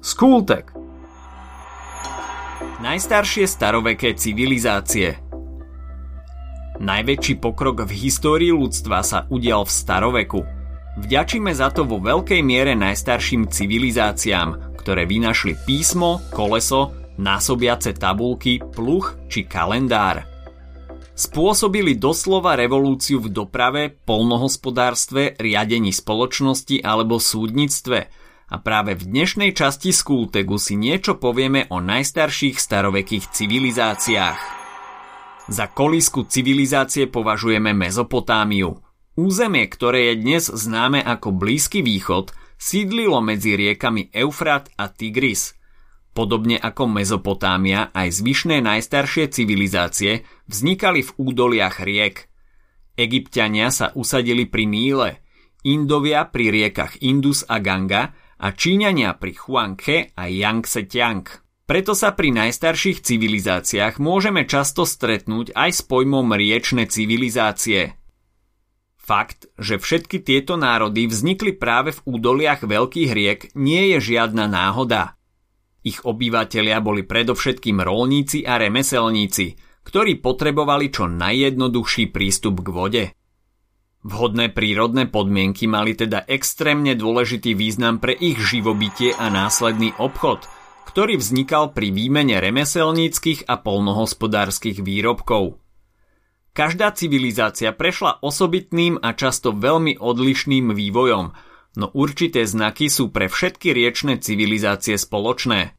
Skultek Najstaršie staroveké civilizácie Najväčší pokrok v histórii ľudstva sa udial v staroveku. Vďačíme za to vo veľkej miere najstarším civilizáciám, ktoré vynašli písmo, koleso, násobiace tabulky, pluch či kalendár. Spôsobili doslova revolúciu v doprave, polnohospodárstve, riadení spoločnosti alebo súdnictve – a práve v dnešnej časti Skultegu si niečo povieme o najstarších starovekých civilizáciách. Za kolísku civilizácie považujeme Mezopotámiu. Územie, ktoré je dnes známe ako Blízky východ, sídlilo medzi riekami Eufrat a Tigris. Podobne ako Mezopotámia, aj zvyšné najstaršie civilizácie vznikali v údoliach riek. Egyptiania sa usadili pri Níle, Indovia pri riekach Indus a Ganga a Číňania pri Huanghe a Yangtze Tiang. Preto sa pri najstarších civilizáciách môžeme často stretnúť aj s pojmom riečne civilizácie. Fakt, že všetky tieto národy vznikli práve v údoliach veľkých riek, nie je žiadna náhoda. Ich obyvatelia boli predovšetkým rolníci a remeselníci, ktorí potrebovali čo najjednoduchší prístup k vode. Vhodné prírodné podmienky mali teda extrémne dôležitý význam pre ich živobytie a následný obchod, ktorý vznikal pri výmene remeselníckých a polnohospodárskych výrobkov. Každá civilizácia prešla osobitným a často veľmi odlišným vývojom, no určité znaky sú pre všetky riečne civilizácie spoločné.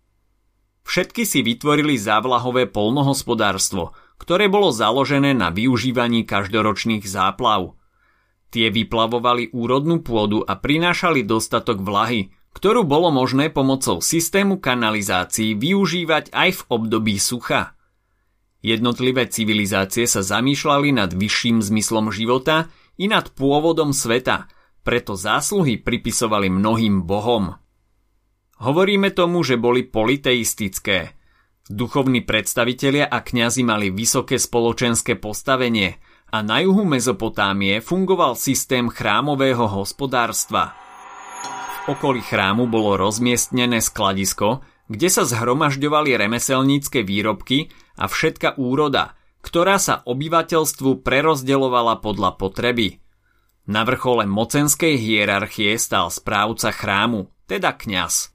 Všetky si vytvorili závlahové polnohospodárstvo, ktoré bolo založené na využívaní každoročných záplav – Tie vyplavovali úrodnú pôdu a prinášali dostatok vlahy, ktorú bolo možné pomocou systému kanalizácií využívať aj v období sucha. Jednotlivé civilizácie sa zamýšľali nad vyšším zmyslom života i nad pôvodom sveta, preto zásluhy pripisovali mnohým bohom. Hovoríme tomu, že boli politeistické. Duchovní predstavitelia a kňazi mali vysoké spoločenské postavenie – a na juhu Mezopotámie fungoval systém chrámového hospodárstva. V okolí chrámu bolo rozmiestnené skladisko, kde sa zhromažďovali remeselnícke výrobky a všetka úroda, ktorá sa obyvateľstvu prerozdeľovala podľa potreby. Na vrchole mocenskej hierarchie stál správca chrámu, teda kňaz.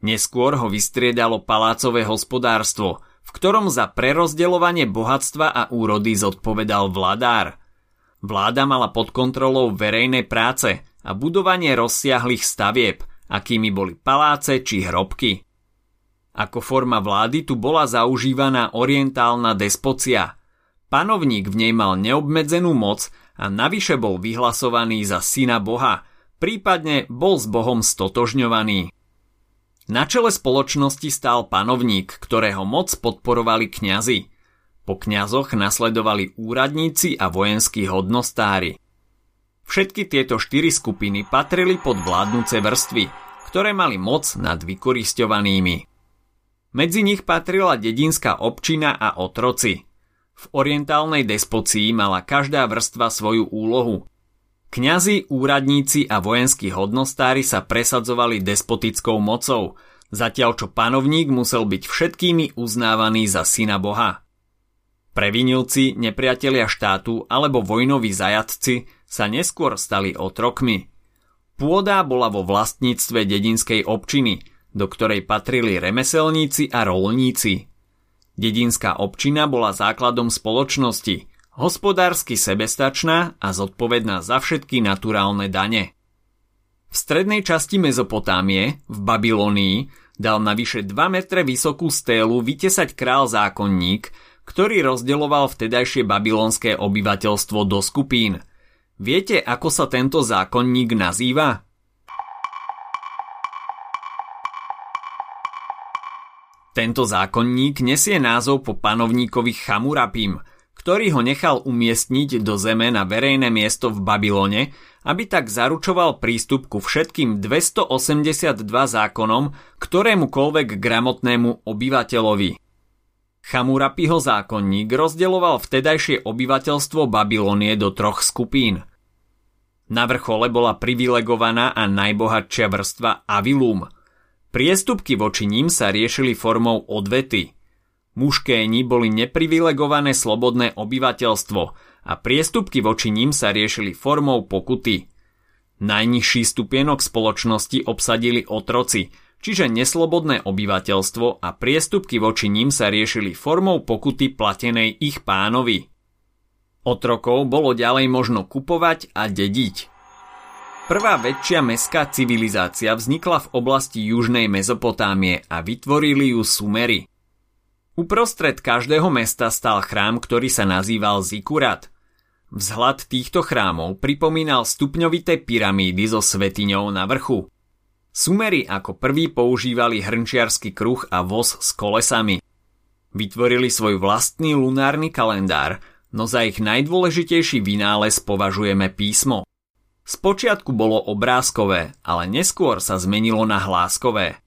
Neskôr ho vystriedalo palácové hospodárstvo – v ktorom za prerozdeľovanie bohatstva a úrody zodpovedal vladár. Vláda mala pod kontrolou verejné práce a budovanie rozsiahlých stavieb, akými boli paláce či hrobky. Ako forma vlády tu bola zaužívaná orientálna despocia. Panovník v nej mal neobmedzenú moc a navyše bol vyhlasovaný za syna Boha, prípadne bol s Bohom stotožňovaný. Na čele spoločnosti stál panovník, ktorého moc podporovali kňazi. Po kňazoch nasledovali úradníci a vojenskí hodnostári. Všetky tieto štyri skupiny patrili pod vládnuce vrstvy, ktoré mali moc nad vykoristovanými. Medzi nich patrila dedinská občina a otroci. V orientálnej despocii mala každá vrstva svoju úlohu. Kňazi, úradníci a vojenskí hodnostári sa presadzovali despotickou mocou, zatiaľ čo panovník musel byť všetkými uznávaný za syna Boha. Previnilci, nepriatelia štátu alebo vojnoví zajatci sa neskôr stali otrokmi. Pôda bola vo vlastníctve dedinskej občiny, do ktorej patrili remeselníci a rolníci. Dedinská občina bola základom spoločnosti – hospodársky sebestačná a zodpovedná za všetky naturálne dane. V strednej časti Mezopotámie, v Babylonii, dal na vyše 2 metre vysokú stélu vytesať král zákonník, ktorý rozdeloval vtedajšie babylonské obyvateľstvo do skupín. Viete, ako sa tento zákonník nazýva? Tento zákonník nesie názov po panovníkovi Chamurapim – ktorý ho nechal umiestniť do zeme na verejné miesto v Babylone, aby tak zaručoval prístup ku všetkým 282 zákonom ktorémukoľvek gramotnému obyvateľovi. Chamurapiho zákonník rozdeloval vtedajšie obyvateľstvo Babylonie do troch skupín. Na vrchole bola privilegovaná a najbohatšia vrstva Avilum. Priestupky voči ním sa riešili formou odvety. Mužkéni boli neprivilegované slobodné obyvateľstvo a priestupky voči ním sa riešili formou pokuty. Najnižší stupienok spoločnosti obsadili otroci, čiže neslobodné obyvateľstvo a priestupky voči ním sa riešili formou pokuty platenej ich pánovi. Otrokov bolo ďalej možno kupovať a dediť. Prvá väčšia mestská civilizácia vznikla v oblasti južnej Mezopotámie a vytvorili ju Sumery. Uprostred každého mesta stal chrám, ktorý sa nazýval Zikurat. Vzhľad týchto chrámov pripomínal stupňovité pyramídy so svetiňou na vrchu. Sumery ako prví používali hrnčiarsky kruh a voz s kolesami. Vytvorili svoj vlastný lunárny kalendár, no za ich najdôležitejší vynález považujeme písmo. Spočiatku bolo obrázkové, ale neskôr sa zmenilo na hláskové.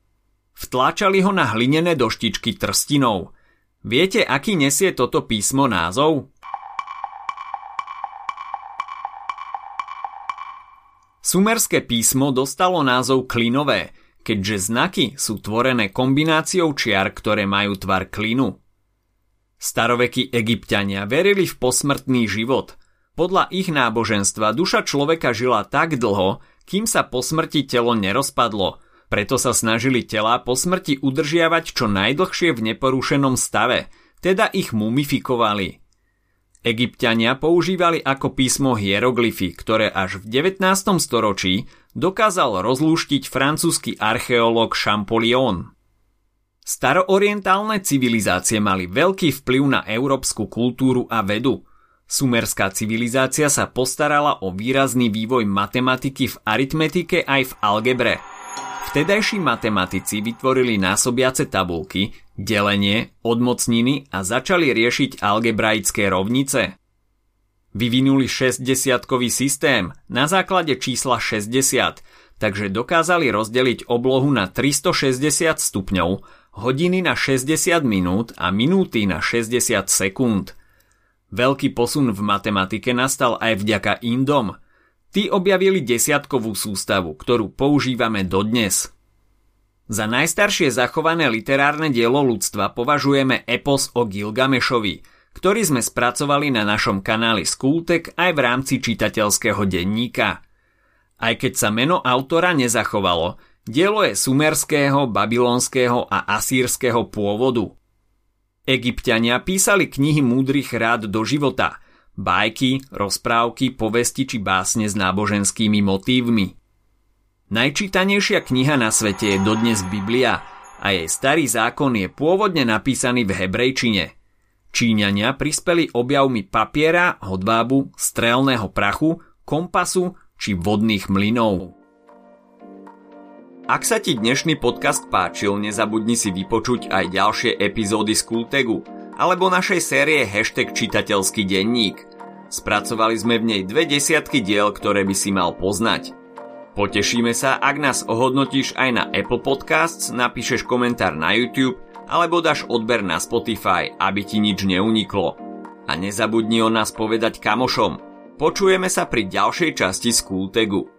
Vtláčali ho na hlinené doštičky trstinou. Viete, aký nesie toto písmo názov? Sumerské písmo dostalo názov klinové, keďže znaky sú tvorené kombináciou čiar, ktoré majú tvar klinu. Starovekí egyptiania verili v posmrtný život – podľa ich náboženstva duša človeka žila tak dlho, kým sa po smrti telo nerozpadlo, preto sa snažili tela po smrti udržiavať čo najdlhšie v neporušenom stave, teda ich mumifikovali. Egyptiania používali ako písmo hieroglyfy, ktoré až v 19. storočí dokázal rozlúštiť francúzsky archeológ Champollion. Staroorientálne civilizácie mali veľký vplyv na európsku kultúru a vedu – Sumerská civilizácia sa postarala o výrazný vývoj matematiky v aritmetike aj v algebre. Vtedajší matematici vytvorili násobiace tabulky, delenie, odmocniny a začali riešiť algebraické rovnice. Vyvinuli 60-kový systém na základe čísla 60, takže dokázali rozdeliť oblohu na 360 stupňov, hodiny na 60 minút a minúty na 60 sekúnd – Veľký posun v matematike nastal aj vďaka Indom. Tí objavili desiatkovú sústavu, ktorú používame dodnes. Za najstaršie zachované literárne dielo ľudstva považujeme epos o Gilgamešovi, ktorý sme spracovali na našom kanáli Skultek aj v rámci čitateľského denníka. Aj keď sa meno autora nezachovalo, dielo je sumerského, babylonského a asýrského pôvodu – Egyptiania písali knihy múdrych rád do života, bajky, rozprávky, povesti či básne s náboženskými motívmi. Najčítanejšia kniha na svete je dodnes Biblia a jej starý zákon je pôvodne napísaný v hebrejčine. Číňania prispeli objavmi papiera, hodvábu, strelného prachu, kompasu či vodných mlynov. Ak sa ti dnešný podcast páčil, nezabudni si vypočuť aj ďalšie epizódy z Kultegu alebo našej série hashtag čitateľský denník. Spracovali sme v nej dve desiatky diel, ktoré by si mal poznať. Potešíme sa, ak nás ohodnotíš aj na Apple Podcasts, napíšeš komentár na YouTube alebo dáš odber na Spotify, aby ti nič neuniklo. A nezabudni o nás povedať kamošom. Počujeme sa pri ďalšej časti z Kultegu.